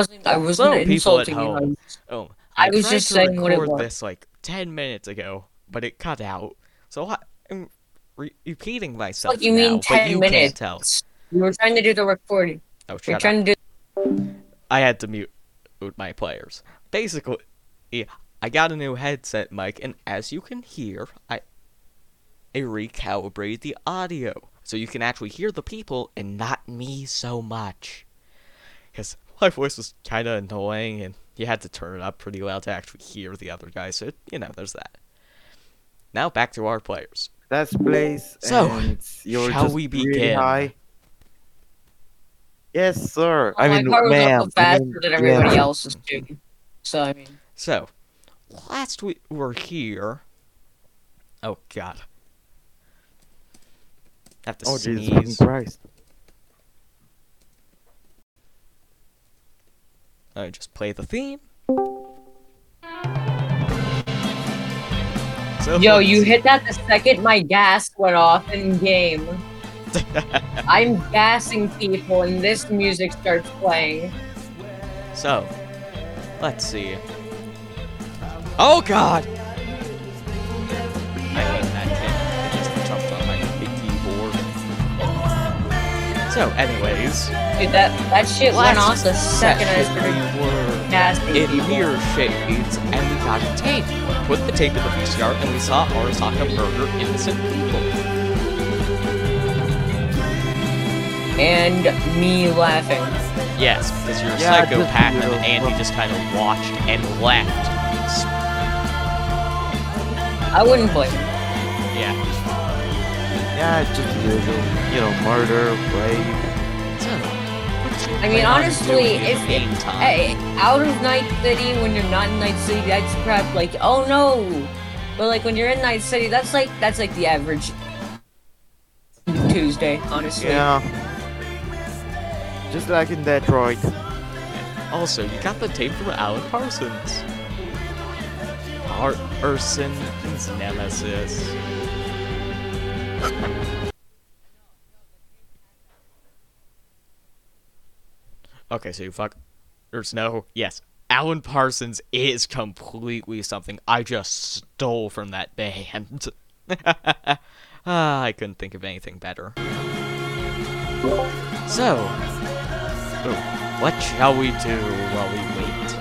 wasn't, I wasn't So, people at insulting you. I home. was- Oh, I was just saying what it record was. this like ten minutes ago, but it cut out. So I, I'm re- repeating myself What you now, mean but ten you minutes? can't tell. We were trying to do the recording. Oh, We were shut up. trying to do. I had to mute mute my players. Basically, I got a new headset mic, and as you can hear, I I recalibrated the audio so you can actually hear the people and not me so much. Because my voice was kind of annoying, and you had to turn it up pretty loud to actually hear the other guys. So you know, there's that. Now back to our players. That's Blaze. So, and you're shall just we really begin? high. Yes, sir. I mean, my car was ma'am. also I faster mean, than everybody yeah. else's too. So I mean, So, last we were here. Oh God. Have to Oh, Jesus. Christ. I just play the theme. So yo, you hit that the second my gas went off in game. I'm gassing people, and this music starts playing. so, let's see. Oh God! So, anyways, Dude, that that shit went off last the second I session started we were gassing in people. mirror shades, and we got a tape. Put the tape in the VCR, and we saw Arasaka murder innocent people. and me laughing. Yes, because you're a Yeah, just psychopath, a and little- Andy just kind of watched and left. I wouldn't blame. him. Yeah. Yeah, it's just usual. You know, murder, rape. So, what you I mean, honestly, doing if? Hey, out of Night City when you're not in Night City, that's crap. Like, oh no. But like when you're in Night City, that's like that's like the average Tuesday, honestly. Yeah. Just like in Detroit. Also, you got the tape from Alan Parsons. Art Parsons Nemesis. Okay, so you fuck. There's no. Yes. Alan Parsons is completely something I just stole from that band. ah, I couldn't think of anything better. So, what shall we do while we wait?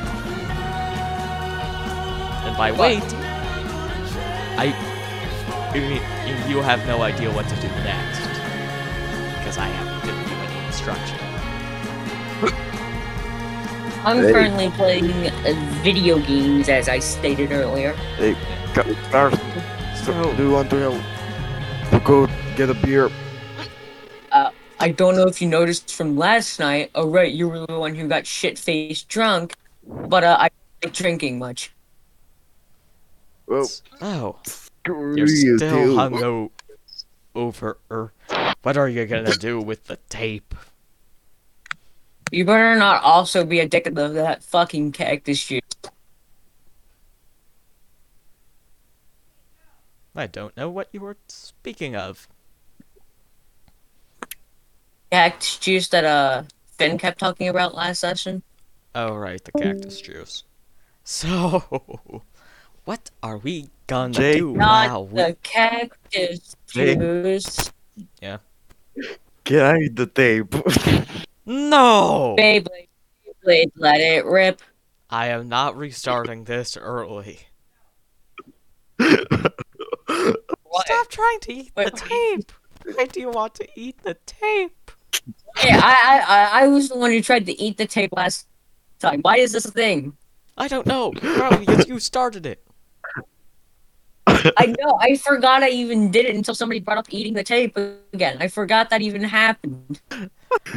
And by wait, I. I mean, you have no idea what to do next. Because I haven't given you any instruction. I'm Hey. currently playing uh, video games, as I stated earlier. Hey, Ca- Carson, So- do you want to help? To go get a beer? I don't know if you noticed from last night. Oh, right, you were the one who got shit faced drunk, but uh, I don't like drinking much. Well, Oh, screw you're still dude. hungo over. What are you gonna do with the tape? You better not also be addicted to that fucking cactus juice. I don't know what you were speaking of. Cactus juice that uh Finn kept talking about last session. Oh, right, the cactus juice. So, what are we gonna Jake. do Not the cactus Jake. juice. Can I eat the tape? No! Beyblade, Beyblade, let it rip. I am not restarting this early. What? Stop trying to eat the tape! Why do you want to eat the tape? Yeah, I, I, I, I was the one who tried to eat the tape last time. Why is this a thing? I don't know. Probably because you started it. I know. I forgot I even did it until somebody brought up eating the tape again. I forgot that even happened.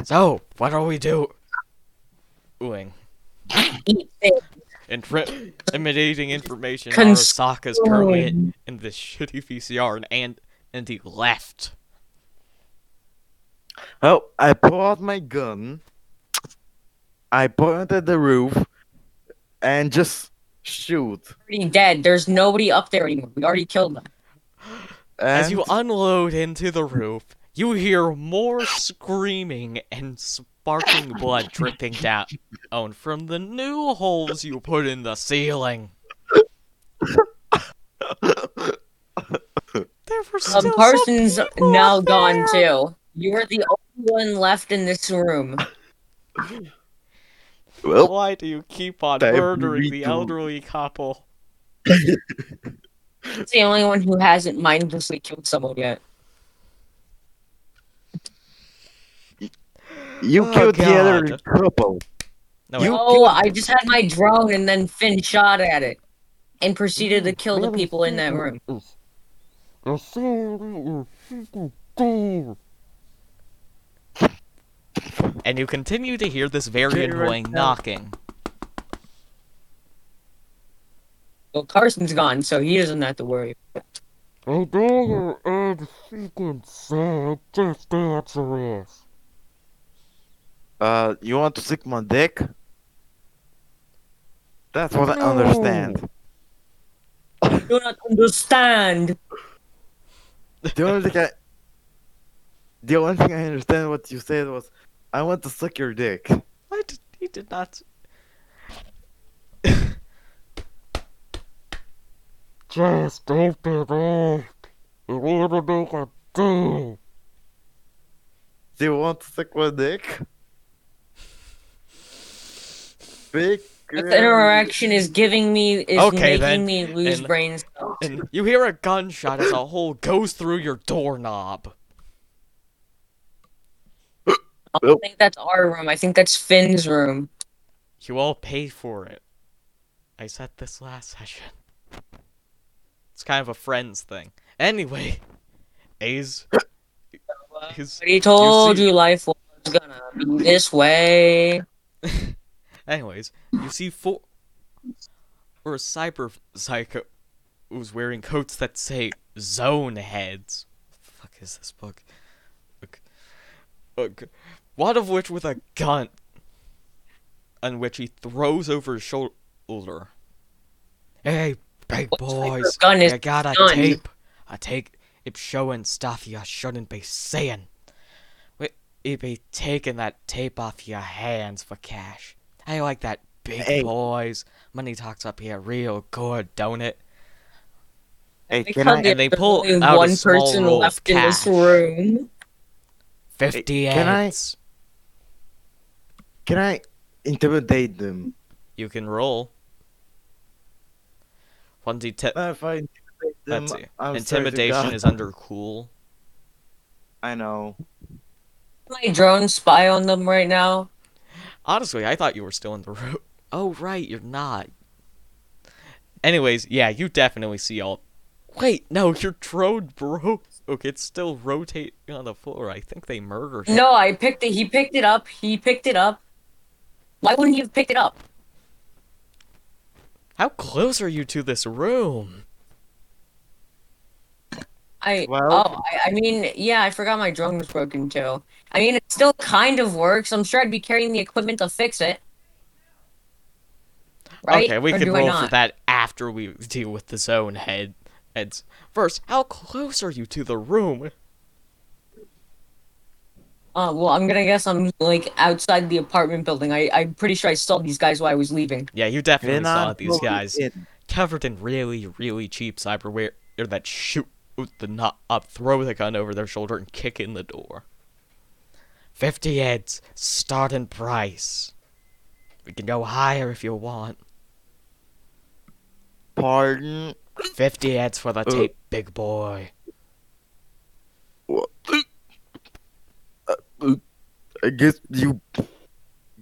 So, what are we do- doing? Eat tape. Intri- intimidating information. Cons- Arasaka's currently in, in this shitty VCR and, and and he left. Oh, I pulled out my gun. I pointed at the roof, and just shoot. Already dead. There's nobody up there anymore. We already killed them. And As you unload into the roof, you hear more screaming and sparkling blood dripping down from the new holes you put in the ceiling. There were still Um, some Carson's now up gone too. You are the only one left in this room. Well, Why do you keep on murdering the elderly couple? It's the only one who hasn't mindlessly killed someone yet. you Oh, killed the other God. couple. No, You- wait. Oh, I just had my drone and then Finn shot at it and proceeded to kill the people in that room. And you continue to hear this very Get annoying down. knocking. Well, Carson's gone, so he doesn't have to worry. I know you're in sequence, uh, just answer this. Uh, you want to suck my dick? That's what I No. understand. Do not understand. The only thing I, the only thing I understand what you said was, I want to suck your dick. I did, he did not. Just open up. You wanna make a deal. Do you want to suck my dick? Big. This interaction is giving me is Okay, making then, me lose and- brain cells. And you hear a gunshot as a hole goes through your doorknob. Oh, I don't think that's our room. I think that's Finn's room. You all pay for it. I said this last session. It's kind of a friends thing. Anyway, A's. his, he told see- you life was gonna be this way. anyways, you see four or a cyber psycho who's wearing coats that say Zoneheads. fuck is this book? Okay. Okay. One of which with a gun on which he throws over his shoulder. Hey, big What type of boys, gun is you got a gun? tape. A tape it's showing stuff you shouldn't be saying. We you be taking that tape off your hands for cash. I like that big Hey. boys. Money talks up here real good, don't it? Hey, can I? And they pull only out a one small person roll of left in this cash. room. Fifty can I- eggs. Can I intimidate them? You can roll. One d ten. If I intimidate them, Let's see. I'm sorry Intimidation is under cool. I know. My drone spy on them right now. Honestly, I thought you were still in the room. Oh, right, you're not. Anyways, yeah, you definitely see all. Wait, no, your drone broke. Okay, it's still rotating on the floor. I think they murdered him. No, I picked it. He picked it up. He picked it up. Why wouldn't he have picked it up? How close are you to this room? I Well- oh I, I mean yeah I forgot my drone was broken too. I mean it still kind of works. I'm sure I'd be carrying the equipment to fix it. Right? Okay, we Or can roll for that after we deal with the zone head. Heads. First, how close are you to the room? Uh, well, I'm gonna guess I'm like outside the apartment building. I I'm pretty sure I saw these guys while I was leaving. Yeah, you definitely Then saw these guys in. covered in really, really cheap cyberware or that shoot the nut up, throw the gun over their shoulder, and kick in the door. Fifty eds, starting price. We can go higher if you want. Pardon? Fifty eds for the Uh. tape, big boy. What? Uh, uh, I guess you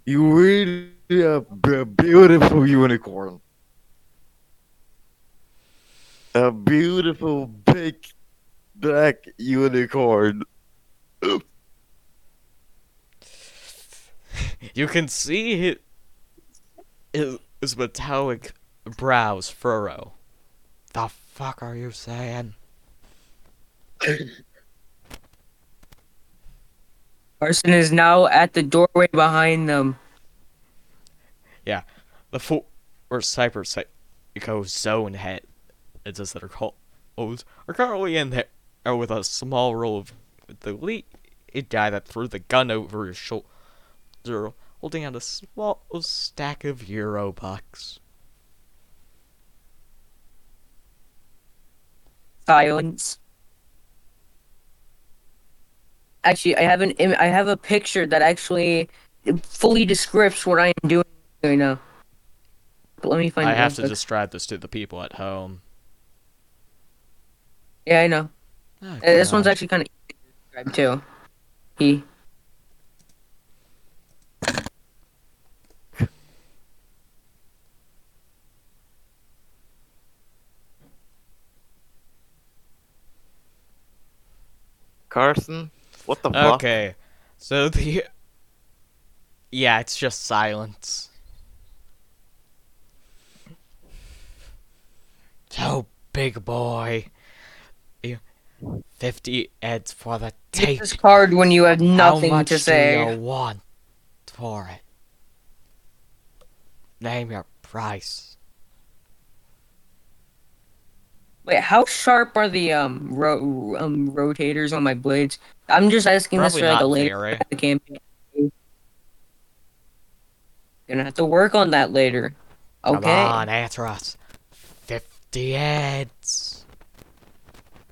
you really a beautiful unicorn. A beautiful big black unicorn. You can see his, his, his metallic brows furrow. The fuck are you saying? Carson is now at the doorway behind them. Yeah, the four or cyberpsycho zone head, it just that are called, are currently in there uh, with a small roll of the lead A guy that threw the gun over his shoulder, holding out a small stack of Euro bucks. Silence. Actually, I have an Im- I have a picture that actually fully describes what I am doing right now. But let me find. I have to quick. describe this to the people at home. Yeah, I know. Oh, Uh, this one's actually kind of easy to describe too. He. Carson, what the fuck? Okay, so the yeah, it's just silence. So big boy, you fifty eds for the Take tape. this card when you have nothing How much to say. do you want for it? Name your price. Wait, how sharp are the um ro- um rotators on my blades? I'm just asking Probably this for like a not later very. part of the campaign. Gonna have to work on that later. Okay. Come on, answer us. Fifty eds.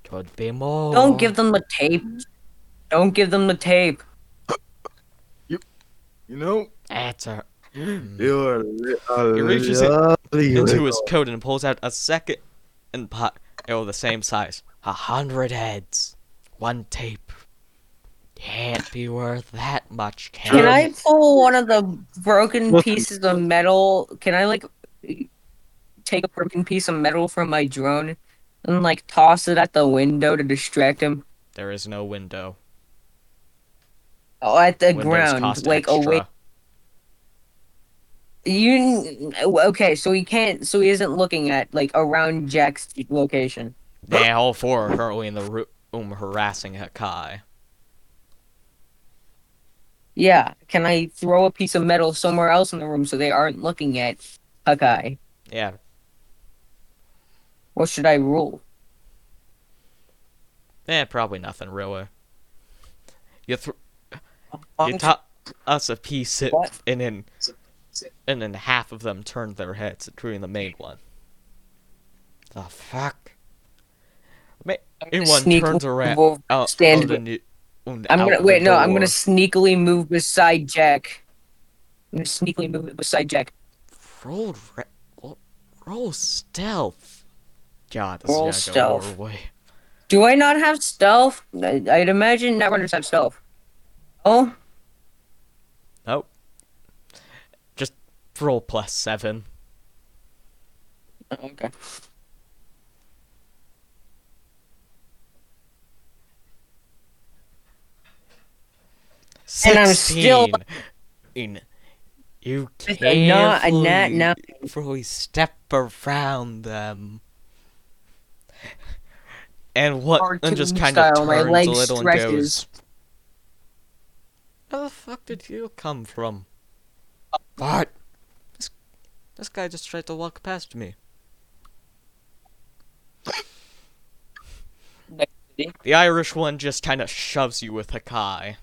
Could be more. Don't give them the tape. Don't give them the tape. You you know, answer. you're a He reaches lovely into little- his coat and pulls out a second and pot oh the same size. A hundred eds. One tape. Can't be worth that much, can, Can? I pull one of the broken Look- pieces of metal? Can I like take a broken piece of metal from my drone and like toss it at the window to distract him? There is no window. Oh, at the Windows ground, cost like extra. away. You okay? So he can't. So he isn't looking at like around Jack's location. Yeah, all four are currently in the room um, harassing Hakai. Yeah. Can I throw a piece of metal somewhere else in the room so they aren't looking at Hakai? Yeah, What should I rule? eh, probably nothing really. You th- you toss us a piece it, and then and then half of them turned their heads, including the main one. The fuck? Ma- I'm main gonna one sneak turns around. Out, stand out the be- new- I'm gonna wait. No, I'm gonna sneakily move beside Jack. I'm gonna sneakily move beside Jack. roll. Re- roll, roll stealth. God, this Roll is gonna go stealth. Do I not have stealth? I- I'd imagine Netrunners have stealth. Oh, Nope. Just roll plus seven. Oh, okay. And I'm still- In- You a na- a nat carefully, carefully step around them. And what? And just kind of style, my turns a little stretches. and goes. Where the fuck did you come from? Bart! This, this guy just tried to walk past me. The Irish one just kind of shoves you with Hakai.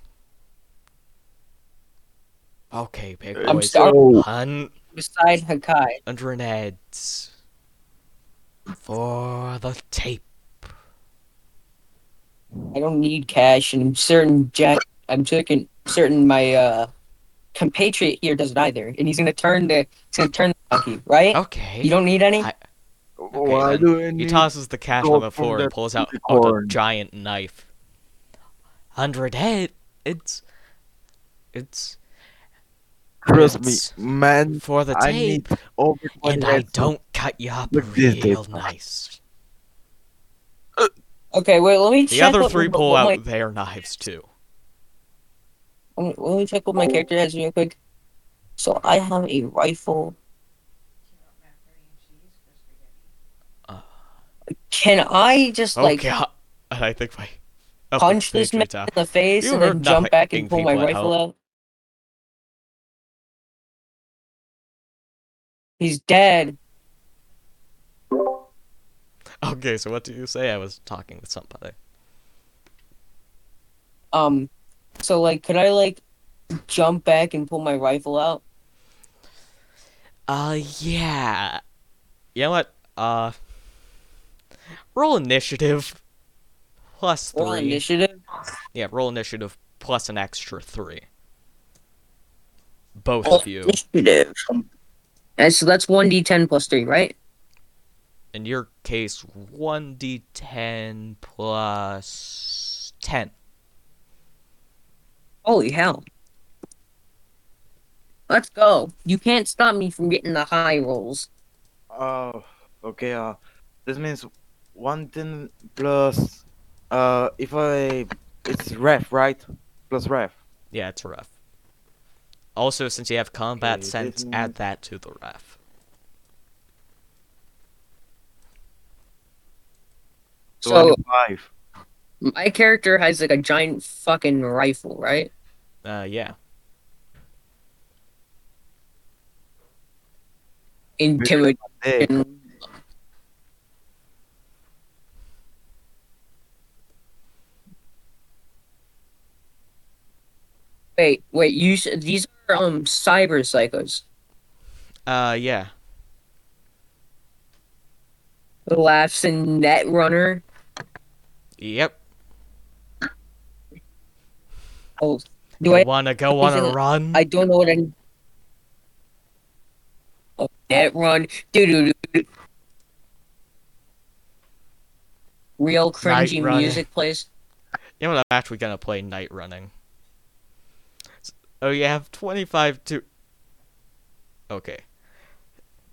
Okay, big I'm boys. sorry. Hun- Beside Hakai. hundred eds for the tape. I don't need cash, and I'm certain Jack. I'm certain certain my uh compatriot here doesn't either, and he's gonna turn the he's gonna turn the monkey, right? Okay. You don't need any. I- Why then do He need tosses the cash on the floor and pulls out, out a giant knife. Hundred head. It's. It's Trust me, man. for the I tape, need over and I don't cut you up Look real tape. nice. Okay, wait. Let me The check. other three what- pull what out My, their knives too. let me check what my character has real quick. So I have a rifle. Uh. Can I just like okay, I think my oh, punch this man in the face You and then jump back and pull my rifle home. out? He's dead. Okay, so what do you say? I was talking with somebody. Um, so like, could I like jump back and pull my rifle out? Uh, yeah. You know what? Uh, roll initiative plus three. Roll initiative. Yeah, roll initiative plus an extra three. Both Roll of you. Initiative. And so that's one d10 plus three, right? In your case, one d10 plus ten. Holy hell. Let's go. You can't stop me from getting the high rolls. Oh, okay. Uh, this means one ten plus. Uh, if I it's ref right? Plus ref. Yeah, it's a ref. Also, since you have combat Okay, this sense, add that to the ref. So five. my character has like a giant fucking rifle, right? Uh, yeah. Intimidation. Wait, wait. You s- these are um cyberpsychos. Uh, yeah. Laughs and net runner. Yep. Oh, do you I? wanna go on a run? I don't know what I. Oh, net run. Doo doo. Real cringy music plays. You know what? I'm actually gonna play night running. Oh, you have 25 to. Okay.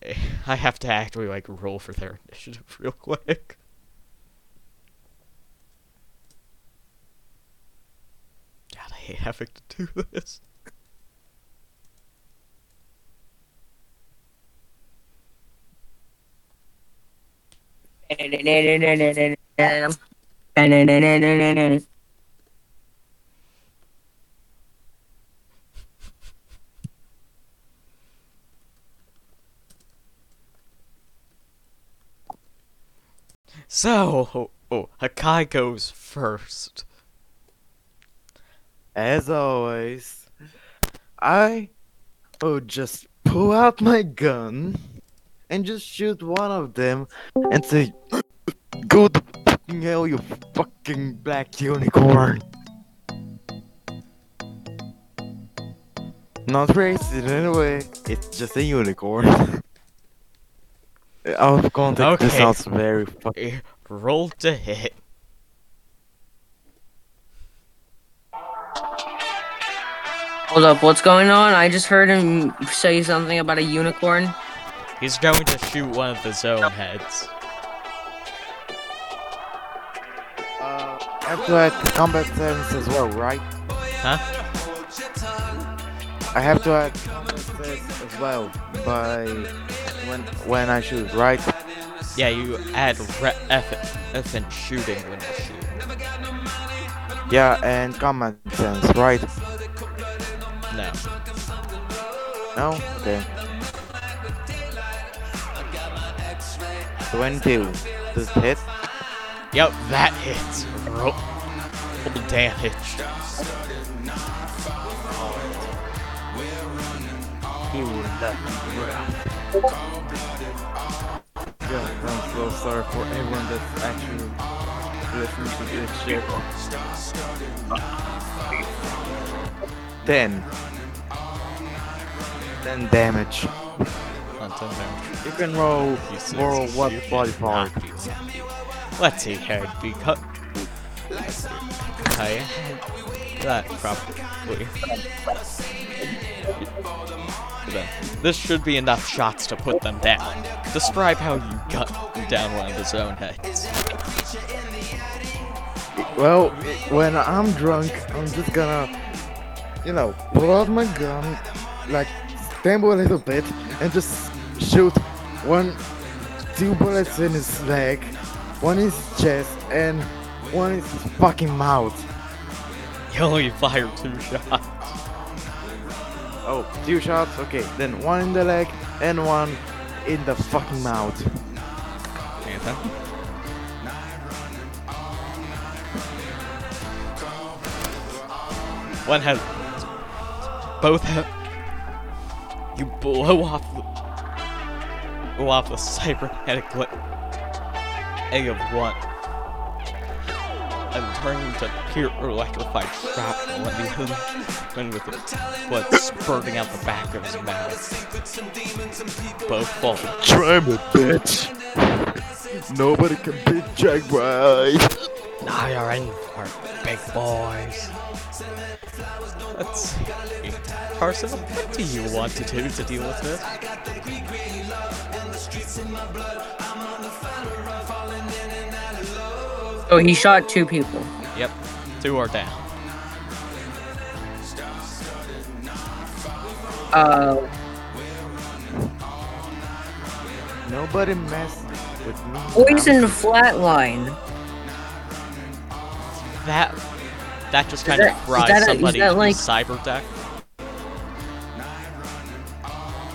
Eh, I have to actually like roll for their initiative real quick. God, I hate having to do this. So, oh, Hakai goes first. as always, I would just pull out my gun and just shoot one of them and say, "Go to fucking hell, you fucking black unicorn." Not racist in any way. It's just a unicorn. Out of context, this Okay. sounds very fuck. Eh, Roll to hit. Hold up, what's going on? I just heard him say something about a unicorn. He's going to shoot one of the Zoneheads. Uh, I have to add combat sense as well, right? Huh? I have to add combat sense as well by when when I shoot, right? Yeah, you add re- F, F and shooting when you shoot. Yeah, and combat sense, right? No. No? Okay. 22. Does it hit? Yep, that hits. Roll, roll damage. He will not Yeah, I'm so sorry for everyone that's actually listening to this shit. 10. 10 damage. Not ten damage. You can roll You roll what body part. Let's see how it be cut. I that probably. Then, This should be enough shots to put them down. Describe how you got down one of his own heads. Well, when I'm drunk, I'm just gonna, you know, pull out my gun, like stumble a little bit, and just shoot one, two bullets in his leg, one in his chest, and one in his fucking mouth. You only fire two shots. Oh, two shots? Okay, then one in the leg and one in the fucking mouth. One has both have you blow off the blow off the cybernetic egg of one and turn into pure electrified shrapnel and the other one with its blood spurting out the back of his mouth. Both fall. Try me, bitch. Nobody can beat Jack White. Now you're in for it, big boys. Let's see. Carson, what do you want to do to deal with this? So he shot two people. Yep, two are down. Uh, Nobody mess with me. poison flatline. That that just kind that- of is fries that a- is somebody that who's like- cyber deck.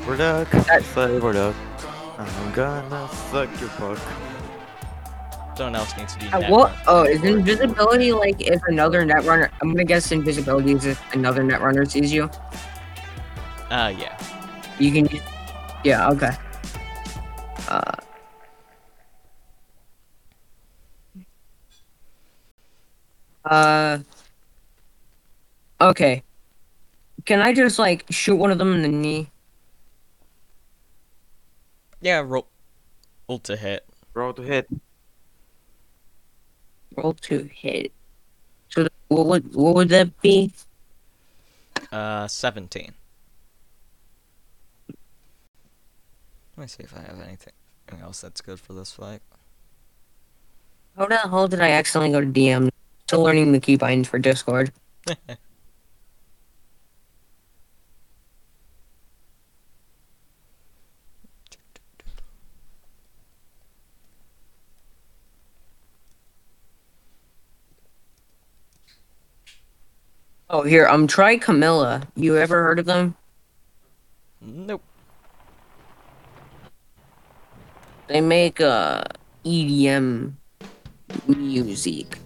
Product. That- Say product. I'm gonna suck your cock. Someone else needs to be Uh, what? run. Oh, is invisibility like if another netrunner? I'm gonna guess invisibility is if another netrunner sees you. Uh, yeah. You can. Yeah. Okay. Uh. Uh. Okay. Can I just like shoot one of them in the knee? Yeah, roll, roll to hit. Roll to hit. Roll to hit. So what would what would that be? Uh, 17. Let me see if I have anything else that's good for this fight. How the hell did I accidentally go to DM? Still learning the keybinds for Discord. Oh, here, um, try Camellia. You ever heard of them? Nope. They make uh EDM music.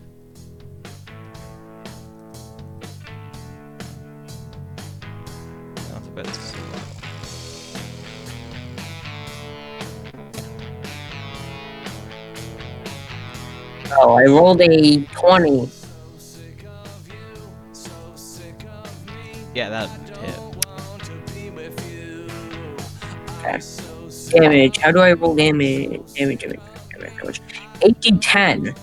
Alphabet's. Oh, I rolled a twenty. Yeah, that hit. Damage. How do I roll damage? Damage, damage, damage, damage. 8 to 10.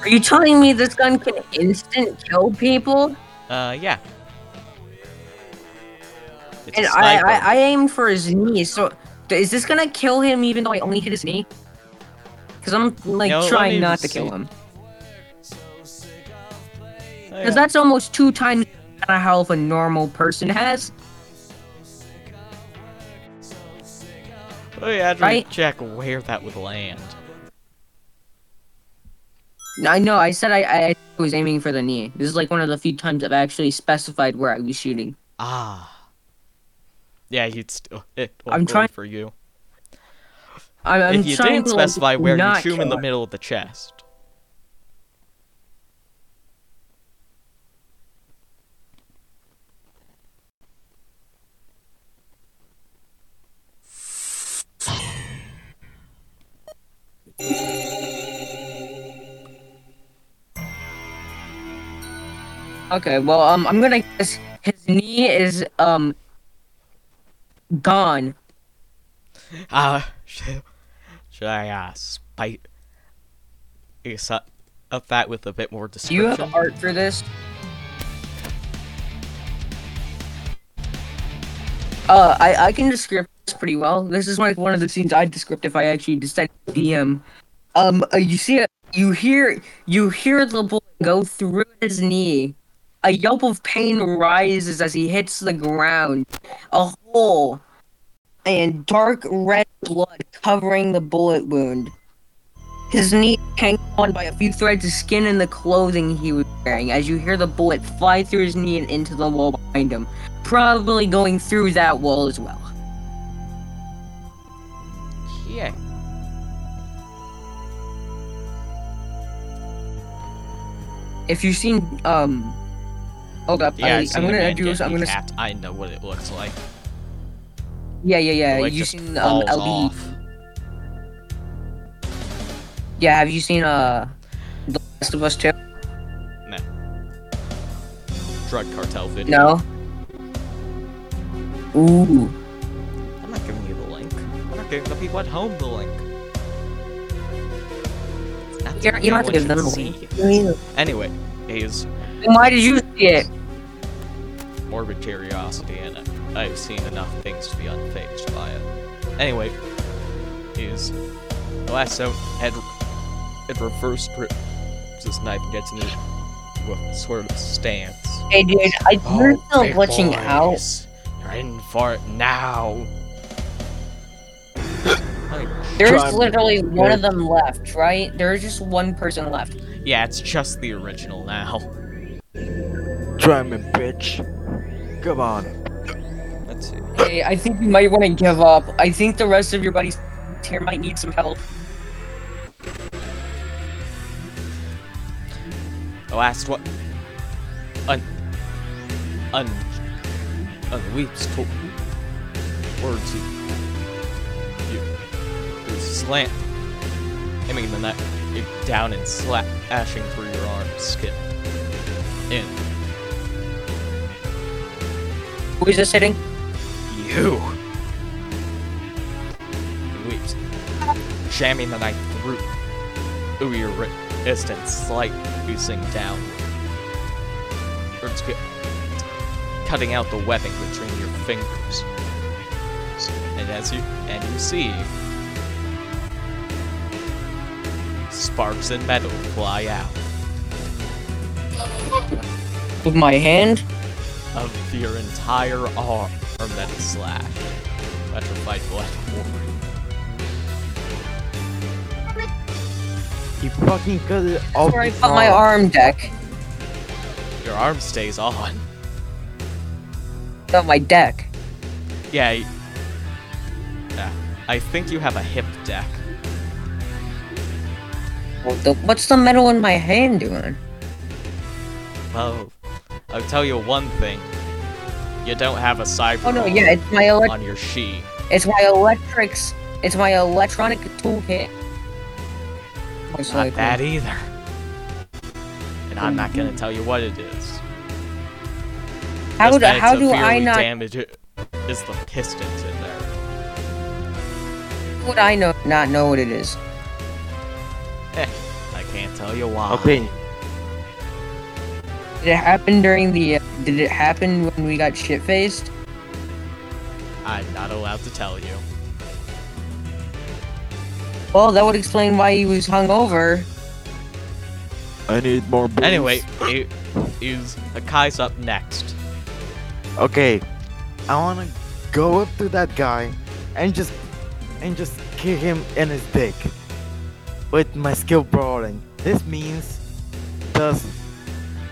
Are you telling me this gun can instant kill people? Uh, yeah. It's And I. I, I aimed for his knee, so is this gonna kill him even though I only hit his knee? Because I'm like trying not to see. kill him. Oh, Because yeah. that's almost two times the health a normal person has. Oh, yeah, I'd right? check where that would land. I know, I said I, I was aiming for the knee. This is like one of the few times I've actually specified where I was shooting. Ah. Yeah, you'd still hit I'm trying- for you. I, I'm if you trying didn't specify where you shoot him in the middle of the chest. Okay, well, um, I'm gonna guess his knee is um gone. Ah, should, should I uh, spite is up that with a bit more Do you description? have art for this? Uh, I I can describe this pretty well. This is like one of the scenes I'd descript if I actually decided to DM. Um, uh, you see it. You hear you hear the bullet go through his knee. A yelp of pain rises as he hits the ground. A hole and dark red blood covering the bullet wound. His knee hangs on by a few threads of skin and the clothing he was wearing as you hear the bullet fly through his knee and into the wall behind him, probably going through that wall as well. Yeah. If you've seen um hold up, Yeah, I, I'm gonna man do I'm gonna decapped. I know what it looks like. yeah yeah yeah. Like, you seen um LB? off. Yeah, have you seen uh, The Last of Us Two? Drug cartel video. No. Ooh. I'm not giving you the link. I'm not giving the people at home the link. That's You're, don't have to give them the link. Anyway, Then Why did you see it? Morbid curiosity, and I've seen enough things to be unfazed by it. Anyway, he's the last so Ed Ed reverse grips his knife and gets into a sort of stance. Hey dude, I oh, you're still big glitching out. boys, You're in for it now. There's literally one Yeah. of them left, right? There's just one person left. yeah, it's just the original now. Try me, bitch. Come on. Let's see. Hey, I think you might want to give up. I think the rest of your buddies here might need some help. The last one. Un. Un. Unweeps to. Words you. You. You slant. Aiming the knife down and slashing through your arm, skin. In. Who is this hitting? You. He. Jamming the knife through. Ooh, your wrist and slightly sink down. Cutting out the webbing between your fingers. And as you and you see sparks and metal fly out With my hand? Of your entire arm that is slashed. Petrified blood pouring. You fucking cut it off. Where I put my arm. arm deck. Your arm stays on. Not my deck. Yeah. y- Yeah. I think you have a hip deck. What the, what's the metal in my hand doing? Well, I'll tell you one thing. You don't have a cyber Oh no, yeah, it's my elect- on your she. it's my electrics. It's my electronic toolkit. Most Not that either. And I'm not gonna tell you what it is. How Just do that how it's do I severely not? damage it is the pistons in there. Would I know not know what it is? Eh, I can't tell you why. Okay. Did it happen during the? Uh, did it happen when we got shit faced? I'm not allowed to tell you. Well, that would explain why he was hungover. I need more booze. Anyway, it is Hakai's up next. Okay. I wanna go up to that guy and just and just kick him in his dick with my skill brawling. This means does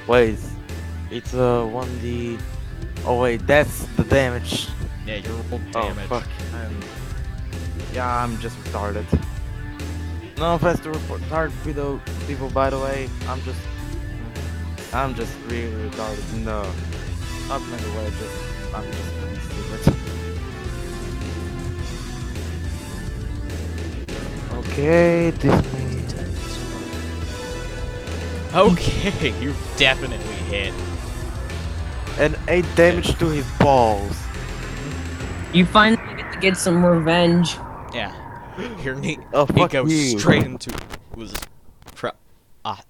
wait. It's a one D. Oh wait, that's the damage. Yeah, you're rolled Oh fuck. I'm, yeah, I'm just retarded. No offense to retarded people, people, by the way. I'm just, I'm just really retarded. No, not in a way. Just, I'm just really stupid. Okay, this Okay, you definitely hit. and eight damage to his balls. You finally get to get some revenge. Yeah. Your knee. Oh he goes you. straight into was cr- ah,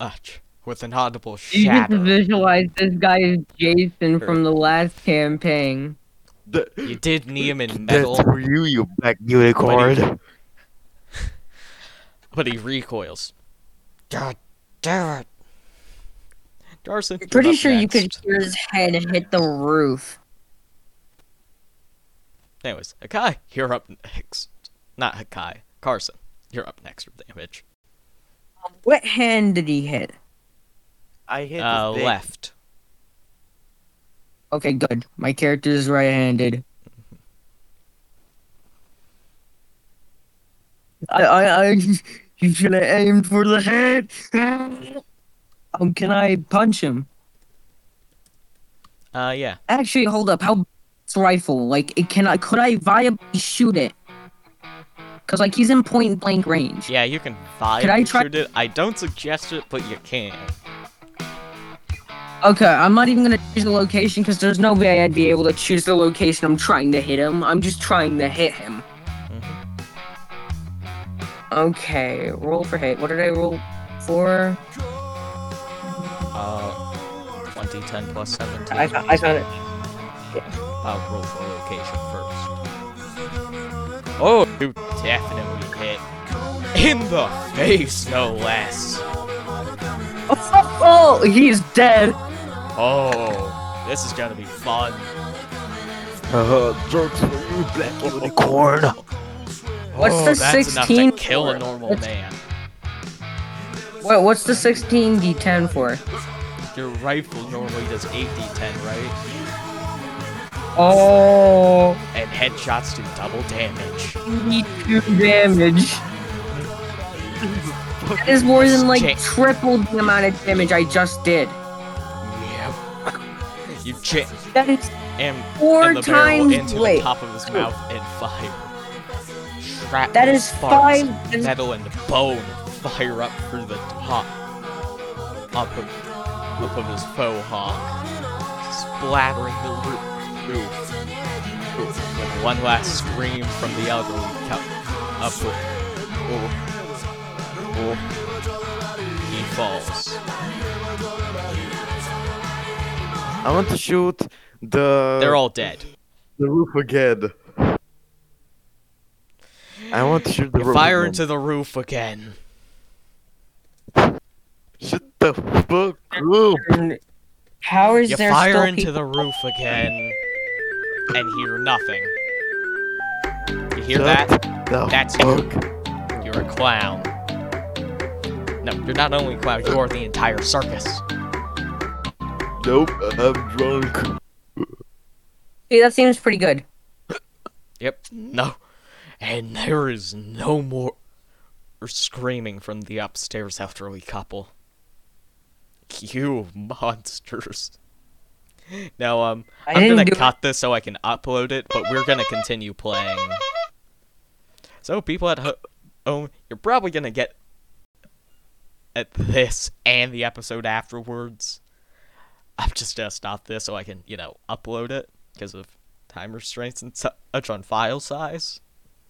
ach, with an audible shatter. You just shatter. visualize this guy is Jason from the last campaign. The- You did knee him in metal, That's for you, you black unicorn. but he recoils. God damn it. Carson, you're Pretty up sure you could next. hear his head and hit the roof. Anyways, Hakai, you're up next. Not Hakai, Carson, you're up next with damage. What hand did he hit? I hit Uh, his left. Okay, good. My character is right-handed. I, I, I, you should have aimed for the head. Um, can I punch him? Uh, yeah. Actually, hold up. How rifle? Like, it can I could I viably shoot it? Cause like he's in point blank range. Yeah, you can Could I vibe try- shoot it. I don't suggest it, but you can. Okay, I'm not even gonna choose the location because there's no way I'd be able to choose the location I'm trying to hit him. I'm just trying to hit him. Okay, roll for hit. What did I roll for? Uh, 20, 10 plus 17. I, fo- I found it. I'll roll for location first. Oh, you definitely hit. In the face, no less. Oh, oh, he's dead. Oh, this is gonna be fun. Uh, jokes for you, black unicorn. What's oh, the that's 16 enough to kill a normal What's- man. What? What's the 16 d10 for? Your rifle normally does 8d10, right? Oh, And headshots do double damage. 82 damage. That is more than like triple the amount of damage I just did. You chip That is and, Four and the barrel times- into wait. the top of his mouth and fire. Shrapnel That is sparks, five- that is- metal and bone fire up through the top, up of, up of his faux hawk, splattering the roo- roof. With one last scream from the elderly couple, up with, oh, oh, he falls. I want to shoot the They're all dead. the roof again. I want to shoot the roof. fire again. into the roof again. Shut the fuck up. How is You there fire still into people? the roof again and hear nothing. You hear Shut that? The That's you. fuck. You're a clown. No, you're not only a clown, you're the entire circus. Nope, I'm drunk. Hey, that seems pretty good. Yep. No. And there is no more screaming from the upstairs elderly couple. You monsters. Now, um, I I'm gonna cut this so I can upload it, but we're gonna continue playing. So, people at home, you're probably gonna get at this and the episode afterwards. I'm just gonna stop this so I can, you know, upload it because of time restraints and such on file size.